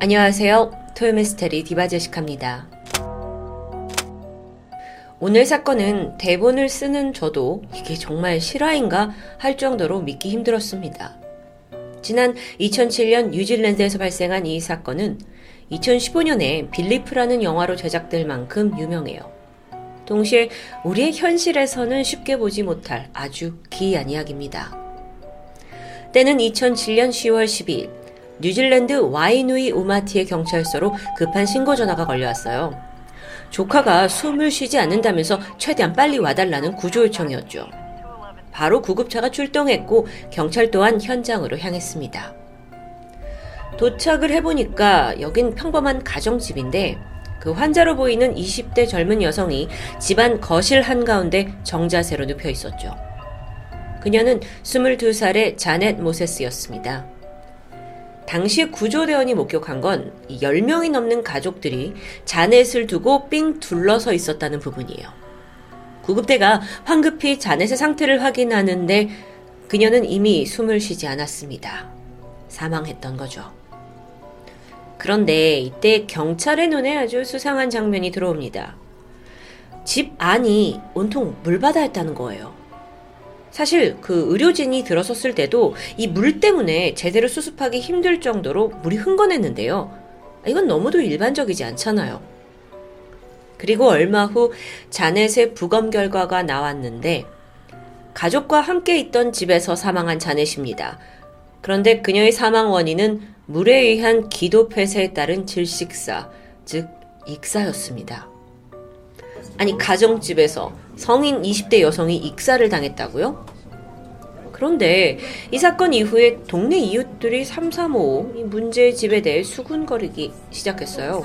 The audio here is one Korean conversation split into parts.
안녕하세요. 토요미스테리 디바제식합니다. 오늘 사건은 대본을 쓰는 저도 이게 정말 실화인가 할 정도로 믿기 힘들었습니다. 지난 2007년 뉴질랜드에서 발생한 이 사건은 2015년에 빌리프라는 영화로 제작될 만큼 유명해요. 동시에 우리의 현실에서는 쉽게 보지 못할 아주 기이한 이야기입니다. 때는 2007년 10월 12일 뉴질랜드 와이누이 우마티의 경찰서로 급한 신고 전화가 걸려왔어요. 조카가 숨을 쉬지 않는다면서 최대한 빨리 와달라는 구조 요청이었죠. 바로 구급차가 출동했고 경찰 또한 현장으로 향했습니다. 도착을 해보니까 여긴 평범한 가정집인데 그 환자로 보이는 20대 젊은 여성이 집안 거실 한가운데 정자세로 눕혀 있었죠. 그녀는 22살의 자넷 모세스였습니다. 당시 구조대원이 목격한 건 10명이 넘는 가족들이 자넷을 두고 삥 둘러서 있었다는 부분이에요. 구급대가 황급히 자넷의 상태를 확인하는데 그녀는 이미 숨을 쉬지 않았습니다. 사망했던 거죠. 그런데 이때 경찰의 눈에 아주 수상한 장면이 들어옵니다. 집 안이 온통 물바다였다는 거예요. 사실 그 의료진이 들어섰을 때도 이 물 때문에 제대로 수습하기 힘들 정도로 물이 흥건했는데요. 이건 너무도 일반적이지 않잖아요. 그리고 얼마 후 자넷의 부검 결과가 나왔는데 가족과 함께 있던 집에서 사망한 자넷입니다. 그런데 그녀의 사망 원인은 물에 의한 기도 폐쇄에 따른 질식사, 즉 익사였습니다. 아니 가정집에서 성인 20대 여성이 익사를 당했다고요? 그런데 이 사건 이후에 동네 이웃들이 335 문제의 집에 대해 수군거리기 시작했어요.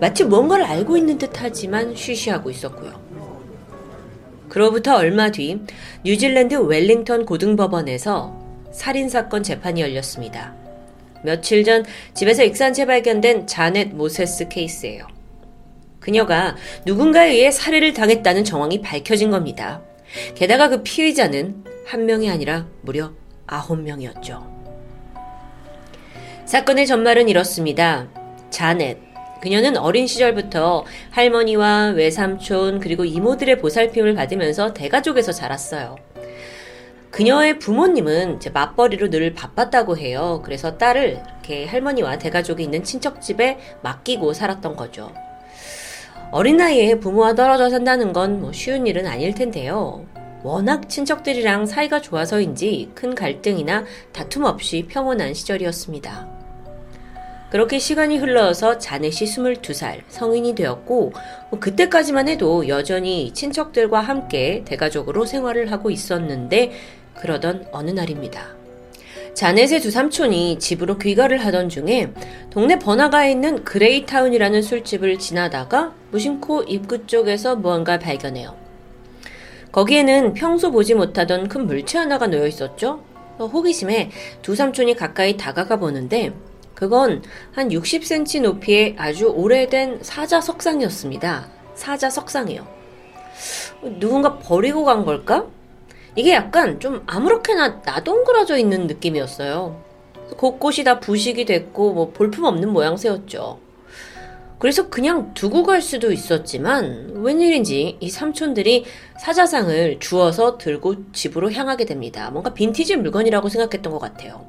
마치 뭔가를 알고 있는 듯 하지만 쉬쉬하고 있었고요. 그로부터 얼마 뒤 뉴질랜드 웰링턴 고등법원에서 살인사건 재판이 열렸습니다. 며칠 전 집에서 익사한 채 발견된 자넷 모세스 케이스예요. 그녀가 누군가에 의해 살해를 당했다는 정황이 밝혀진 겁니다. 게다가 그 피의자는 한 명이 아니라 무려 아홉 명이었죠. 사건의 전말은 이렇습니다. 자넷. 그녀는 어린 시절부터 할머니와 외삼촌 그리고 이모들의 보살핌을 받으면서 대가족에서 자랐어요. 그녀의 부모님은 맞벌이로 늘 바빴다고 해요. 그래서 딸을 이렇게 할머니와 대가족이 있는 친척집에 맡기고 살았던 거죠. 어린 나이에 부모와 떨어져 산다는 건 뭐 쉬운 일은 아닐 텐데요. 워낙 친척들이랑 사이가 좋아서인지 큰 갈등이나 다툼 없이 평온한 시절이었습니다. 그렇게 시간이 흘러서 자넷이 22살 성인이 되었고 뭐 그때까지만 해도 여전히 친척들과 함께 대가족으로 생활을 하고 있었는데 그러던 어느 날입니다. 자넷의 두 삼촌이 집으로 귀가를 하던 중에 동네 번화가에 있는 그레이타운이라는 술집을 지나다가 무심코 입구 쪽에서 무언가 발견해요. 거기에는 평소 보지 못하던 큰 물체 하나가 놓여 있었죠. 호기심에 두 삼촌이 가까이 다가가 보는데 그건 한 60cm 높이의 아주 오래된 사자 석상이었습니다. 사자 석상이요. 누군가 버리고 간 걸까? 이게 약간 좀 아무렇게나 나동그러져 있는 느낌이었어요. 곳곳이 다 부식이 됐고 뭐 볼품 없는 모양새였죠. 그래서 그냥 두고 갈 수도 있었지만 웬일인지 이 삼촌들이 사자상을 주워서 들고 집으로 향하게 됩니다. 뭔가 빈티지 물건이라고 생각했던 것 같아요.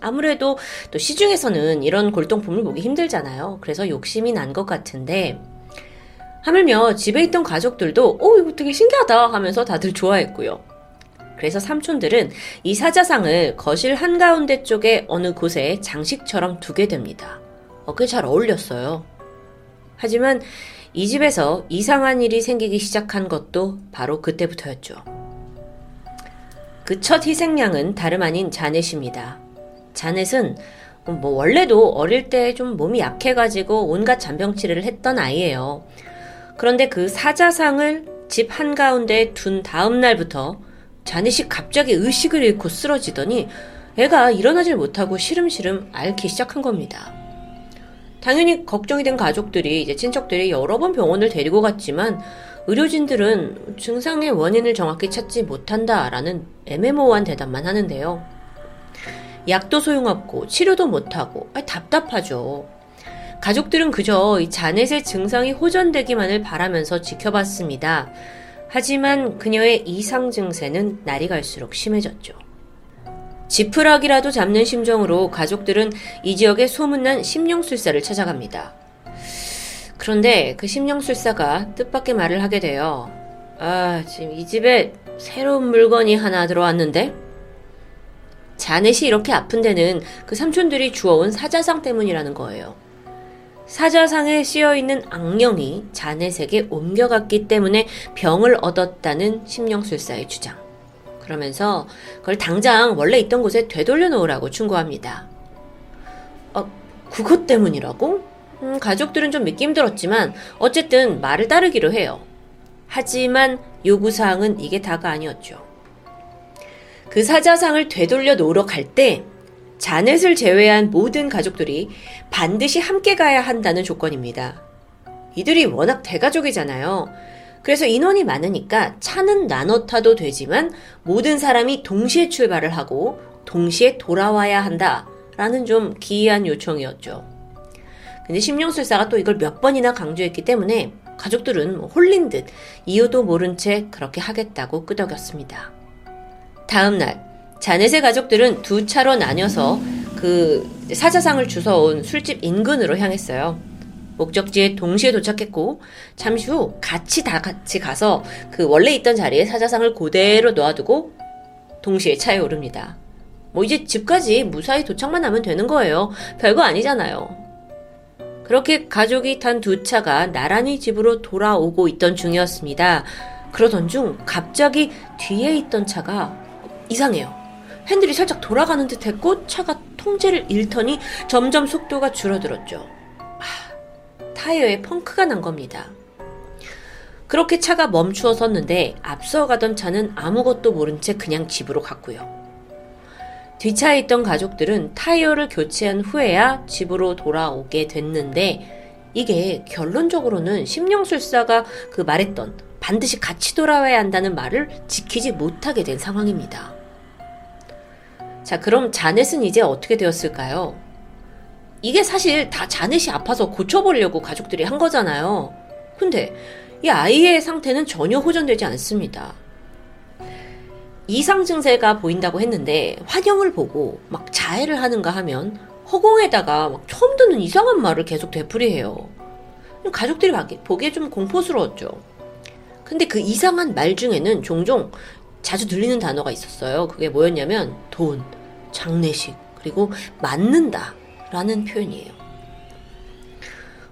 아무래도 또 시중에서는 이런 골동품을 보기 힘들잖아요. 그래서 욕심이 난 것 같은데 하물며 집에 있던 가족들도 오 이거 되게 신기하다 하면서 다들 좋아했고요. 그래서 삼촌들은 이 사자상을 거실 한가운데 쪽에 어느 곳에 장식처럼 두게 됩니다. 어, 그게 잘 어울렸어요. 하지만 이 집에서 이상한 일이 생기기 시작한 것도 바로 그때부터였죠. 그 첫 희생양은 다름 아닌 자넷입니다. 자넷은 뭐 원래도 어릴 때 좀 몸이 약해가지고 온갖 잔병치레를 했던 아이예요. 그런데 그 사자상을 집 한가운데 둔 다음 날부터 자넷이 갑자기 의식을 잃고 쓰러지더니 애가 일어나질 못하고 시름시름 앓기 시작한 겁니다. 당연히 걱정이 된 가족들이 이제 친척들이 여러 번 병원을 데리고 갔지만 의료진들은 증상의 원인을 정확히 찾지 못한다라는 애매모호한 대답만 하는데요. 약도 소용없고 치료도 못하고 아니, 답답하죠. 가족들은 그저 이 자넷의 증상이 호전되기만을 바라면서 지켜봤습니다. 하지만 그녀의 이상 증세는 날이 갈수록 심해졌죠. 지푸라기라도 잡는 심정으로 가족들은 이 지역의 소문난 심령술사를 찾아갑니다. 그런데 그 심령술사가 뜻밖의 말을 하게 돼요. 아, 지금 이 집에 새로운 물건이 하나 들어왔는데? 자넷이 이렇게 아픈 데는 그 삼촌들이 주워온 사자상 때문이라는 거예요. 사자상에 씌어 있는 악령이 자넷에게 옮겨갔기 때문에 병을 얻었다는 심령술사의 주장. 그러면서 그걸 당장 원래 있던 곳에 되돌려 놓으라고 충고합니다. 어, 그것 때문이라고? 음, 가족들은 좀 믿기 힘들었지만 어쨌든 말을 따르기로 해요. 하지만 요구사항은 이게 다가 아니었죠. 그 사자상을 되돌려 놓으러 갈 때 자넷을 제외한 모든 가족들이 반드시 함께 가야 한다는 조건입니다. 이들이 워낙 대가족이잖아요. 그래서 인원이 많으니까 차는 나눠 타도 되지만 모든 사람이 동시에 출발을 하고 동시에 돌아와야 한다. 라는 좀 기이한 요청이었죠. 근데 심령술사가 또 이걸 몇 번이나 강조했기 때문에 가족들은 뭐 홀린 듯 이유도 모른 채 그렇게 하겠다고 끄덕였습니다. 다음 날, 자넷의 가족들은 두 차로 나뉘어서 그 사자상을 주워온 술집 인근으로 향했어요. 목적지에 동시에 도착했고 잠시 후 같이 다 같이 가서 그 원래 있던 자리에 사자상을 그대로 놓아두고 동시에 차에 오릅니다. 뭐 이제 집까지 무사히 도착만 하면 되는 거예요. 별거 아니잖아요. 그렇게 가족이 탄 두 차가 나란히 집으로 돌아오고 있던 중이었습니다. 그러던 중 갑자기 뒤에 있던 차가 이상해요. 핸들이 살짝 돌아가는 듯 했고 차가 통제를 잃더니 점점 속도가 줄어들었죠. 타이어에 펑크가 난 겁니다. 그렇게 차가 멈추어 섰는데 앞서 가던 차는 아무것도 모른 채 그냥 집으로 갔고요. 뒷차에 있던 가족들은 타이어를 교체한 후에야 집으로 돌아오게 됐는데 이게 결론적으로는 심령술사가 그 말했던 반드시 같이 돌아와야 한다는 말을 지키지 못하게 된 상황입니다. 자, 그럼 자넷은 이제 어떻게 되었을까요? 이게 사실 다 자넷이 아파서 고쳐보려고 가족들이 한 거잖아요. 근데 이 아이의 상태는 전혀 호전되지 않습니다. 이상 증세가 보인다고 했는데 환영을 보고 막 자해를 하는가 하면 허공에다가 막 처음 듣는 이상한 말을 계속 되풀이해요. 가족들이 보기에 좀 공포스러웠죠. 근데 그 이상한 말 중에는 종종 자주 들리는 단어가 있었어요. 그게 뭐였냐면 돈, 장례식, 그리고 맞는다. 라는 표현이에요.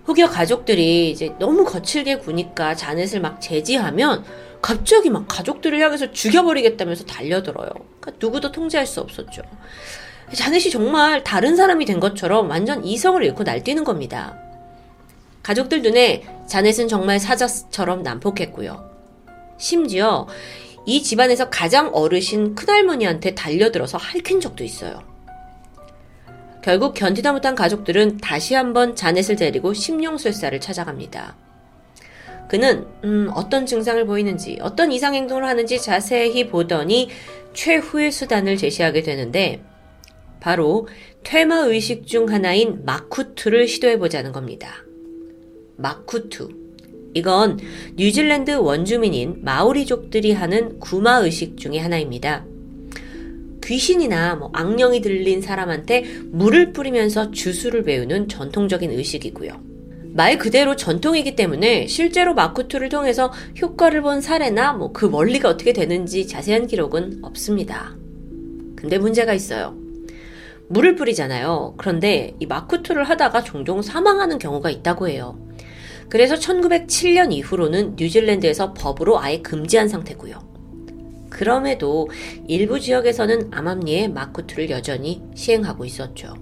혹여 가족들이 이제 너무 거칠게 구니까 자넷을 막 제지하면 갑자기 막 가족들을 향해서 죽여버리겠다면서 달려들어요. 그러니까 누구도 통제할 수 없었죠. 자넷이 정말 다른 사람이 된 것처럼 완전 이성을 잃고 날뛰는 겁니다. 가족들 눈에 자넷은 정말 사자처럼 난폭했고요. 심지어 이 집안에서 가장 어르신 큰할머니한테 달려들어서 핥힌 적도 있어요. 결국 견디다 못한 가족들은 다시 한번 자넷을 데리고 심령술사를 찾아갑니다. 그는 음, 어떤 증상을 보이는지 어떤 이상 행동을 하는지 자세히 보더니 최후의 수단을 제시하게 되는데 바로 퇴마 의식 중 하나인 마쿠투를 시도해 보자는 겁니다. 마쿠투. 이건 뉴질랜드 원주민인 마오리족들이 하는 구마 의식 중의 하나입니다. 귀신이나 뭐 악령이 들린 사람한테 물을 뿌리면서 주술을 배우는 전통적인 의식이고요. 말 그대로 전통이기 때문에 실제로 마쿠투를 통해서 효과를 본 사례나 뭐 그 원리가 어떻게 되는지 자세한 기록은 없습니다. 근데 문제가 있어요. 물을 뿌리잖아요. 그런데 이 마쿠투를 하다가 종종 사망하는 경우가 있다고 해요. 그래서 1907년 이후로는 뉴질랜드에서 법으로 아예 금지한 상태고요. 그럼에도 일부 지역에서는 암암리에 마쿠투를 여전히 시행하고 있었죠.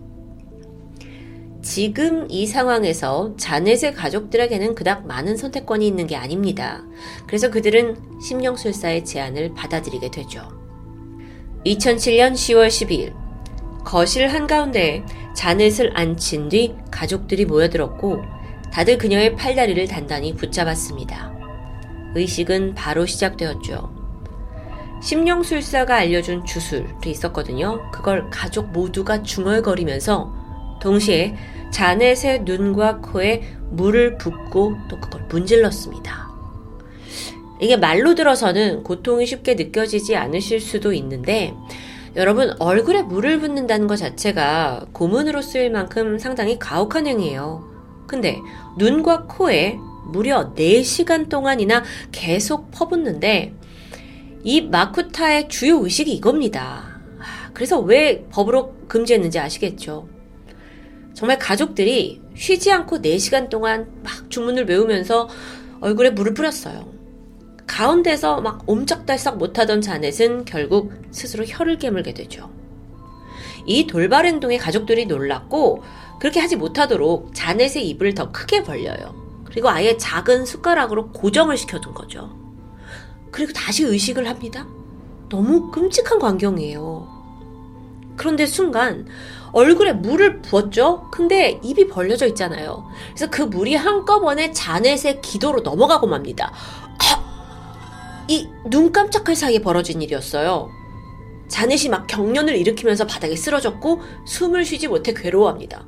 지금 이 상황에서 자넷의 가족들에게는 그닥 많은 선택권이 있는 게 아닙니다. 그래서 그들은 심령술사의 제안을 받아들이게 되죠. 2007년 10월 12일, 거실 한가운데에 자넷을 앉힌 뒤 가족들이 모여들었고, 다들 그녀의 팔다리를 단단히 붙잡았습니다. 의식은 바로 시작되었죠. 심령술사가 알려준 주술이 있었거든요. 그걸 가족 모두가 중얼거리면서 동시에 자넷의 눈과 코에 물을 붓고 또 그걸 문질렀습니다. 이게 말로 들어서는 고통이 쉽게 느껴지지 않으실 수도 있는데 여러분 얼굴에 물을 붓는다는 것 자체가 고문으로 쓰일 만큼 상당히 가혹한 행위예요. 근데 눈과 코에 무려 4시간 동안이나 계속 퍼붓는데 이 마쿠타의 주요 의식이 이겁니다. 그래서 왜 법으로 금지했는지 아시겠죠? 정말 가족들이 쉬지 않고 4시간 동안 막 주문을 외우면서 얼굴에 물을 뿌렸어요. 가운데서 막 옴짝달싹 못하던 자넷은 결국 스스로 혀를 깨물게 되죠. 이 돌발 행동에 가족들이 놀랐고 그렇게 하지 못하도록 자넷의 입을 더 크게 벌려요. 그리고 아예 작은 숟가락으로 고정을 시켜둔 거죠. 그리고 다시 의식을 합니다. 너무 끔찍한 광경이에요. 그런데 순간 얼굴에 물을 부었죠? 근데 입이 벌려져 있잖아요. 그래서 그 물이 한꺼번에 자넷의 기도로 넘어가고 맙니다. 이눈 깜짝할 사이에 벌어진 일이었어요. 자넷이 막 경련을 일으키면서 바닥에 쓰러졌고 숨을 쉬지 못해 괴로워합니다.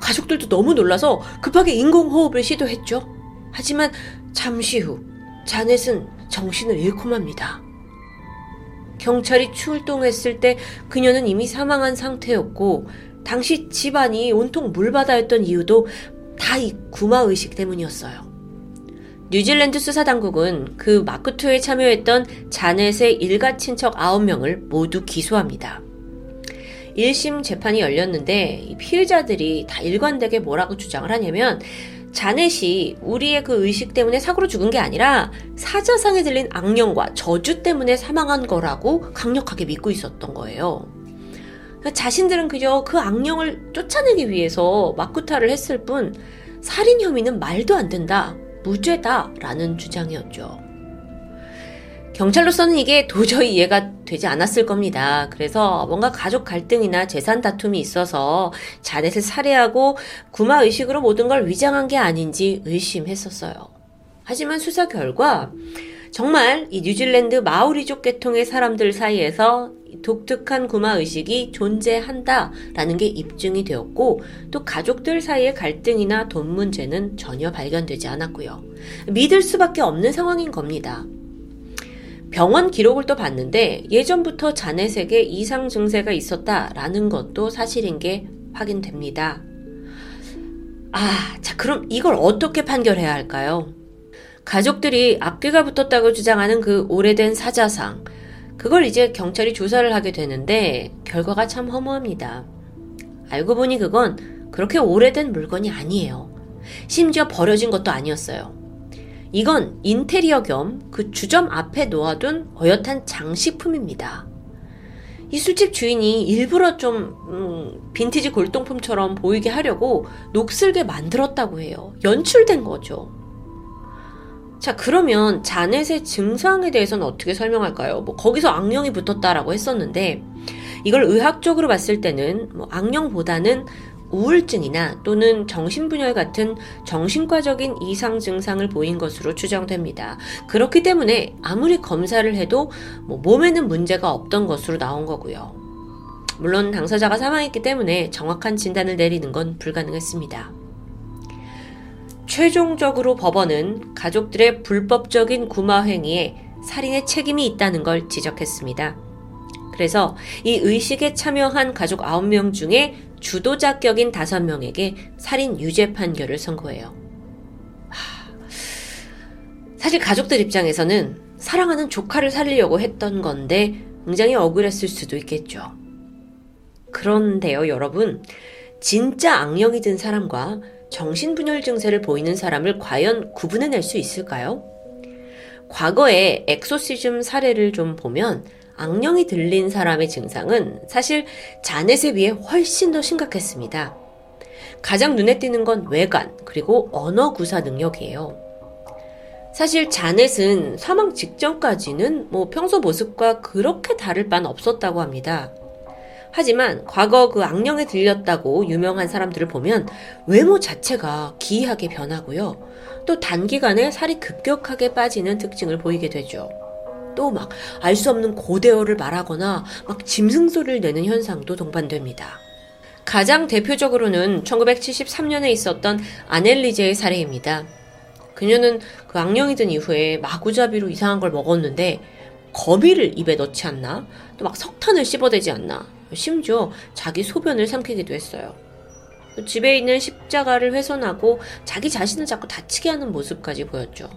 가족들도 너무 놀라서 급하게 인공호흡을 시도했죠. 하지만 잠시 후 자넷은 정신을 잃고 맙니다. 경찰이 출동했을 때 그녀는 이미 사망한 상태였고 당시 집안이 온통 물바다였던 이유도 다 이 구마의식 때문이었어요. 뉴질랜드 수사당국은 그 마크2에 참여했던 자넷의 일가 친척 9명을 모두 기소합니다. 1심 재판이 열렸는데 피해자들이 다 일관되게 뭐라고 주장을 하냐면 자넷이 우리의 그 의식 때문에 사고로 죽은 게 아니라 사자상에 들린 악령과 저주 때문에 사망한 거라고 강력하게 믿고 있었던 거예요. 그러니까 자신들은 그저 그 악령을 쫓아내기 위해서 마쿠타를 했을 뿐 살인 혐의는 말도 안 된다. 무죄다라는 주장이었죠. 경찰로서는 이게 도저히 이해가 되지 않았을 겁니다. 그래서 뭔가 가족 갈등이나 재산 다툼이 있어서 자넷을 살해하고 구마 의식으로 모든 걸 위장한 게 아닌지 의심했었어요. 하지만 수사 결과 정말 이 뉴질랜드 마오리족 계통의 사람들 사이에서 독특한 구마 의식이 존재한다라는 게 입증이 되었고 또 가족들 사이의 갈등이나 돈 문제는 전혀 발견되지 않았고요. 믿을 수밖에 없는 상황인 겁니다. 병원 기록을 또 봤는데 예전부터 자넷에게 이상 증세가 있었다라는 것도 사실인 게 확인됩니다. 아, 자, 그럼 이걸 어떻게 판결해야 할까요? 가족들이 악귀가 붙었다고 주장하는 그 오래된 사자상, 그걸 이제 경찰이 조사를 하게 되는데 결과가 참 허무합니다. 알고 보니 그건 그렇게 오래된 물건이 아니에요. 심지어 버려진 것도 아니었어요. 이건 인테리어 겸 그 주점 앞에 놓아둔 어엿한 장식품입니다. 이 술집 주인이 일부러 좀 음, 빈티지 골동품처럼 보이게 하려고 녹슬게 만들었다고 해요. 연출된 거죠. 자, 그러면 자넷의 증상에 대해서는 어떻게 설명할까요? 뭐 거기서 악령이 붙었다라고 했었는데 이걸 의학적으로 봤을 때는 뭐 악령보다는 우울증이나 또는 정신분열 같은 정신과적인 이상 증상을 보인 것으로 추정됩니다. 그렇기 때문에 아무리 검사를 해도 뭐 몸에는 문제가 없던 것으로 나온 거고요. 물론 당사자가 사망했기 때문에 정확한 진단을 내리는 건 불가능했습니다. 최종적으로 법원은 가족들의 불법적인 구마 행위에 살인의 책임이 있다는 걸 지적했습니다. 그래서 이 의식에 참여한 가족 9명 중에 주도자 격인 5명에게 살인 유죄 판결을 선고해요. 사실 가족들 입장에서는 사랑하는 조카를 살리려고 했던 건데 굉장히 억울했을 수도 있겠죠. 그런데요, 여러분. 진짜 악령이 든 사람과 정신분열 증세를 보이는 사람을 과연 구분해낼 수 있을까요? 과거의 엑소시즘 사례를 좀 보면 악령이 들린 사람의 증상은 사실 자넷에 비해 훨씬 더 심각했습니다. 가장 눈에 띄는 건 외관, 그리고 언어 구사 능력이에요. 사실 자넷은 사망 직전까지는 뭐 평소 모습과 그렇게 다를 바는 없었다고 합니다. 하지만 과거 그 악령에 들렸다고 유명한 사람들을 보면 외모 자체가 기이하게 변하고요. 또 단기간에 살이 급격하게 빠지는 특징을 보이게 되죠. 또 막 알 수 없는 고대어를 말하거나 막 짐승 소리를 내는 현상도 동반됩니다. 가장 대표적으로는 1973년에 있었던 아넬리제의 사례입니다. 그녀는 그 악령이 든 이후에 마구잡이로 이상한 걸 먹었는데 거미를 입에 넣지 않나? 또 막 석탄을 씹어대지 않나? 심지어 자기 소변을 삼키기도 했어요. 집에 있는 십자가를 훼손하고 자기 자신을 자꾸 다치게 하는 모습까지 보였죠.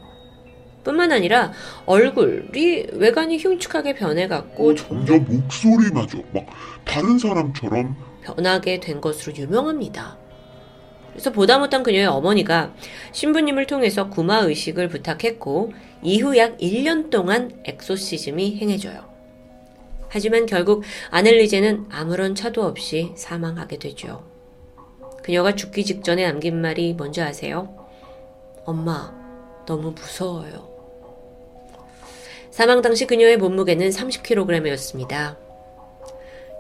뿐만 아니라 얼굴이 외관이 흉측하게 변해갔고 어, 점점 목소리마저 막 다른 사람처럼 변하게 된 것으로 유명합니다. 그래서 보다 못한 그녀의 어머니가 신부님을 통해서 구마 의식을 부탁했고 이후 약 1년 동안 엑소시즘이 행해져요. 하지만 결국 아넬리제는 아무런 차도 없이 사망하게 되죠. 그녀가 죽기 직전에 남긴 말이 뭔지 아세요? 엄마, 너무 무서워요. 사망 당시 그녀의 몸무게는 30kg이었습니다.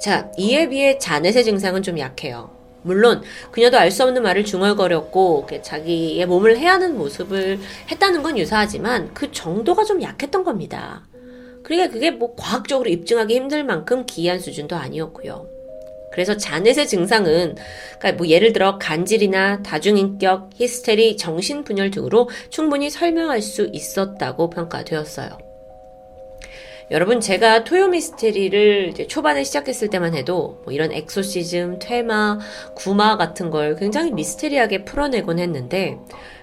자, 이에 비해 자넷의 증상은 좀 약해요. 물론 그녀도 알 수 없는 말을 중얼거렸고 자기의 몸을 해하는 모습을 했다는 건 유사하지만 그 정도가 좀 약했던 겁니다. 그러니까 그게 뭐 과학적으로 입증하기 힘들 만큼 기이한 수준도 아니었고요. 그래서 자넷의 증상은 그러니까 뭐 예를 들어 간질이나 다중인격, 히스테리, 정신분열 등으로 충분히 설명할 수 있었다고 평가되었어요. 여러분 제가 토요 미스테리를 초반에 시작했을 때만 해도 뭐 이런 엑소시즘, 퇴마, 구마 같은 걸 굉장히 미스테리하게 풀어내곤 했는데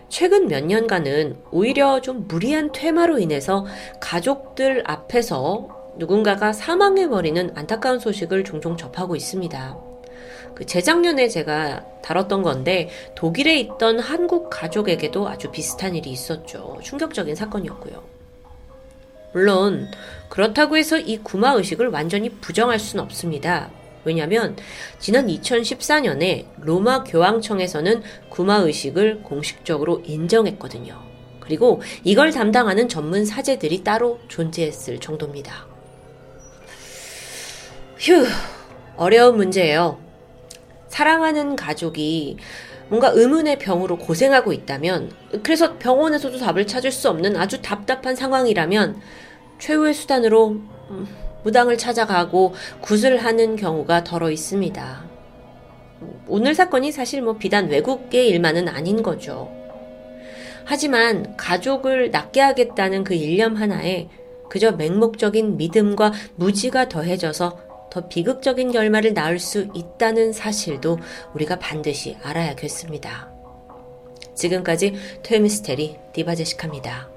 최근 몇 년간은 오히려 좀 무리한 퇴마로 인해서 가족들 앞에서 누군가가 사망해버리는 안타까운 소식을 종종 접하고 있습니다. 그 재작년에 제가 다뤘던 건데 독일에 있던 한국 가족에게도 아주 비슷한 일이 있었죠. 충격적인 사건이었고요. 물론 그렇다고 해서 이 구마 의식을 완전히 부정할 수는 없습니다. 왜냐하면 지난 2014년에 로마 교황청에서는 구마 의식을 공식적으로 인정했거든요. 그리고 이걸 담당하는 전문 사제들이 따로 존재했을 정도입니다. 휴, 어려운 문제예요. 사랑하는 가족이 뭔가 의문의 병으로 고생하고 있다면, 그래서 병원에서도 답을 찾을 수 없는 아주 답답한 상황이라면, 최후의 수단으로 음, 무당을 찾아가고 굿을 하는 경우가 덜어 있습니다. 오늘 사건이 사실 뭐 비단 외국의 일만은 아닌 거죠. 하지만 가족을 낫게 하겠다는 그 일념 하나에 그저 맹목적인 믿음과 무지가 더해져서 더 비극적인 결말을 낳을 수 있다는 사실도 우리가 반드시 알아야겠습니다. 지금까지 토요미스테리 디바제식합니다.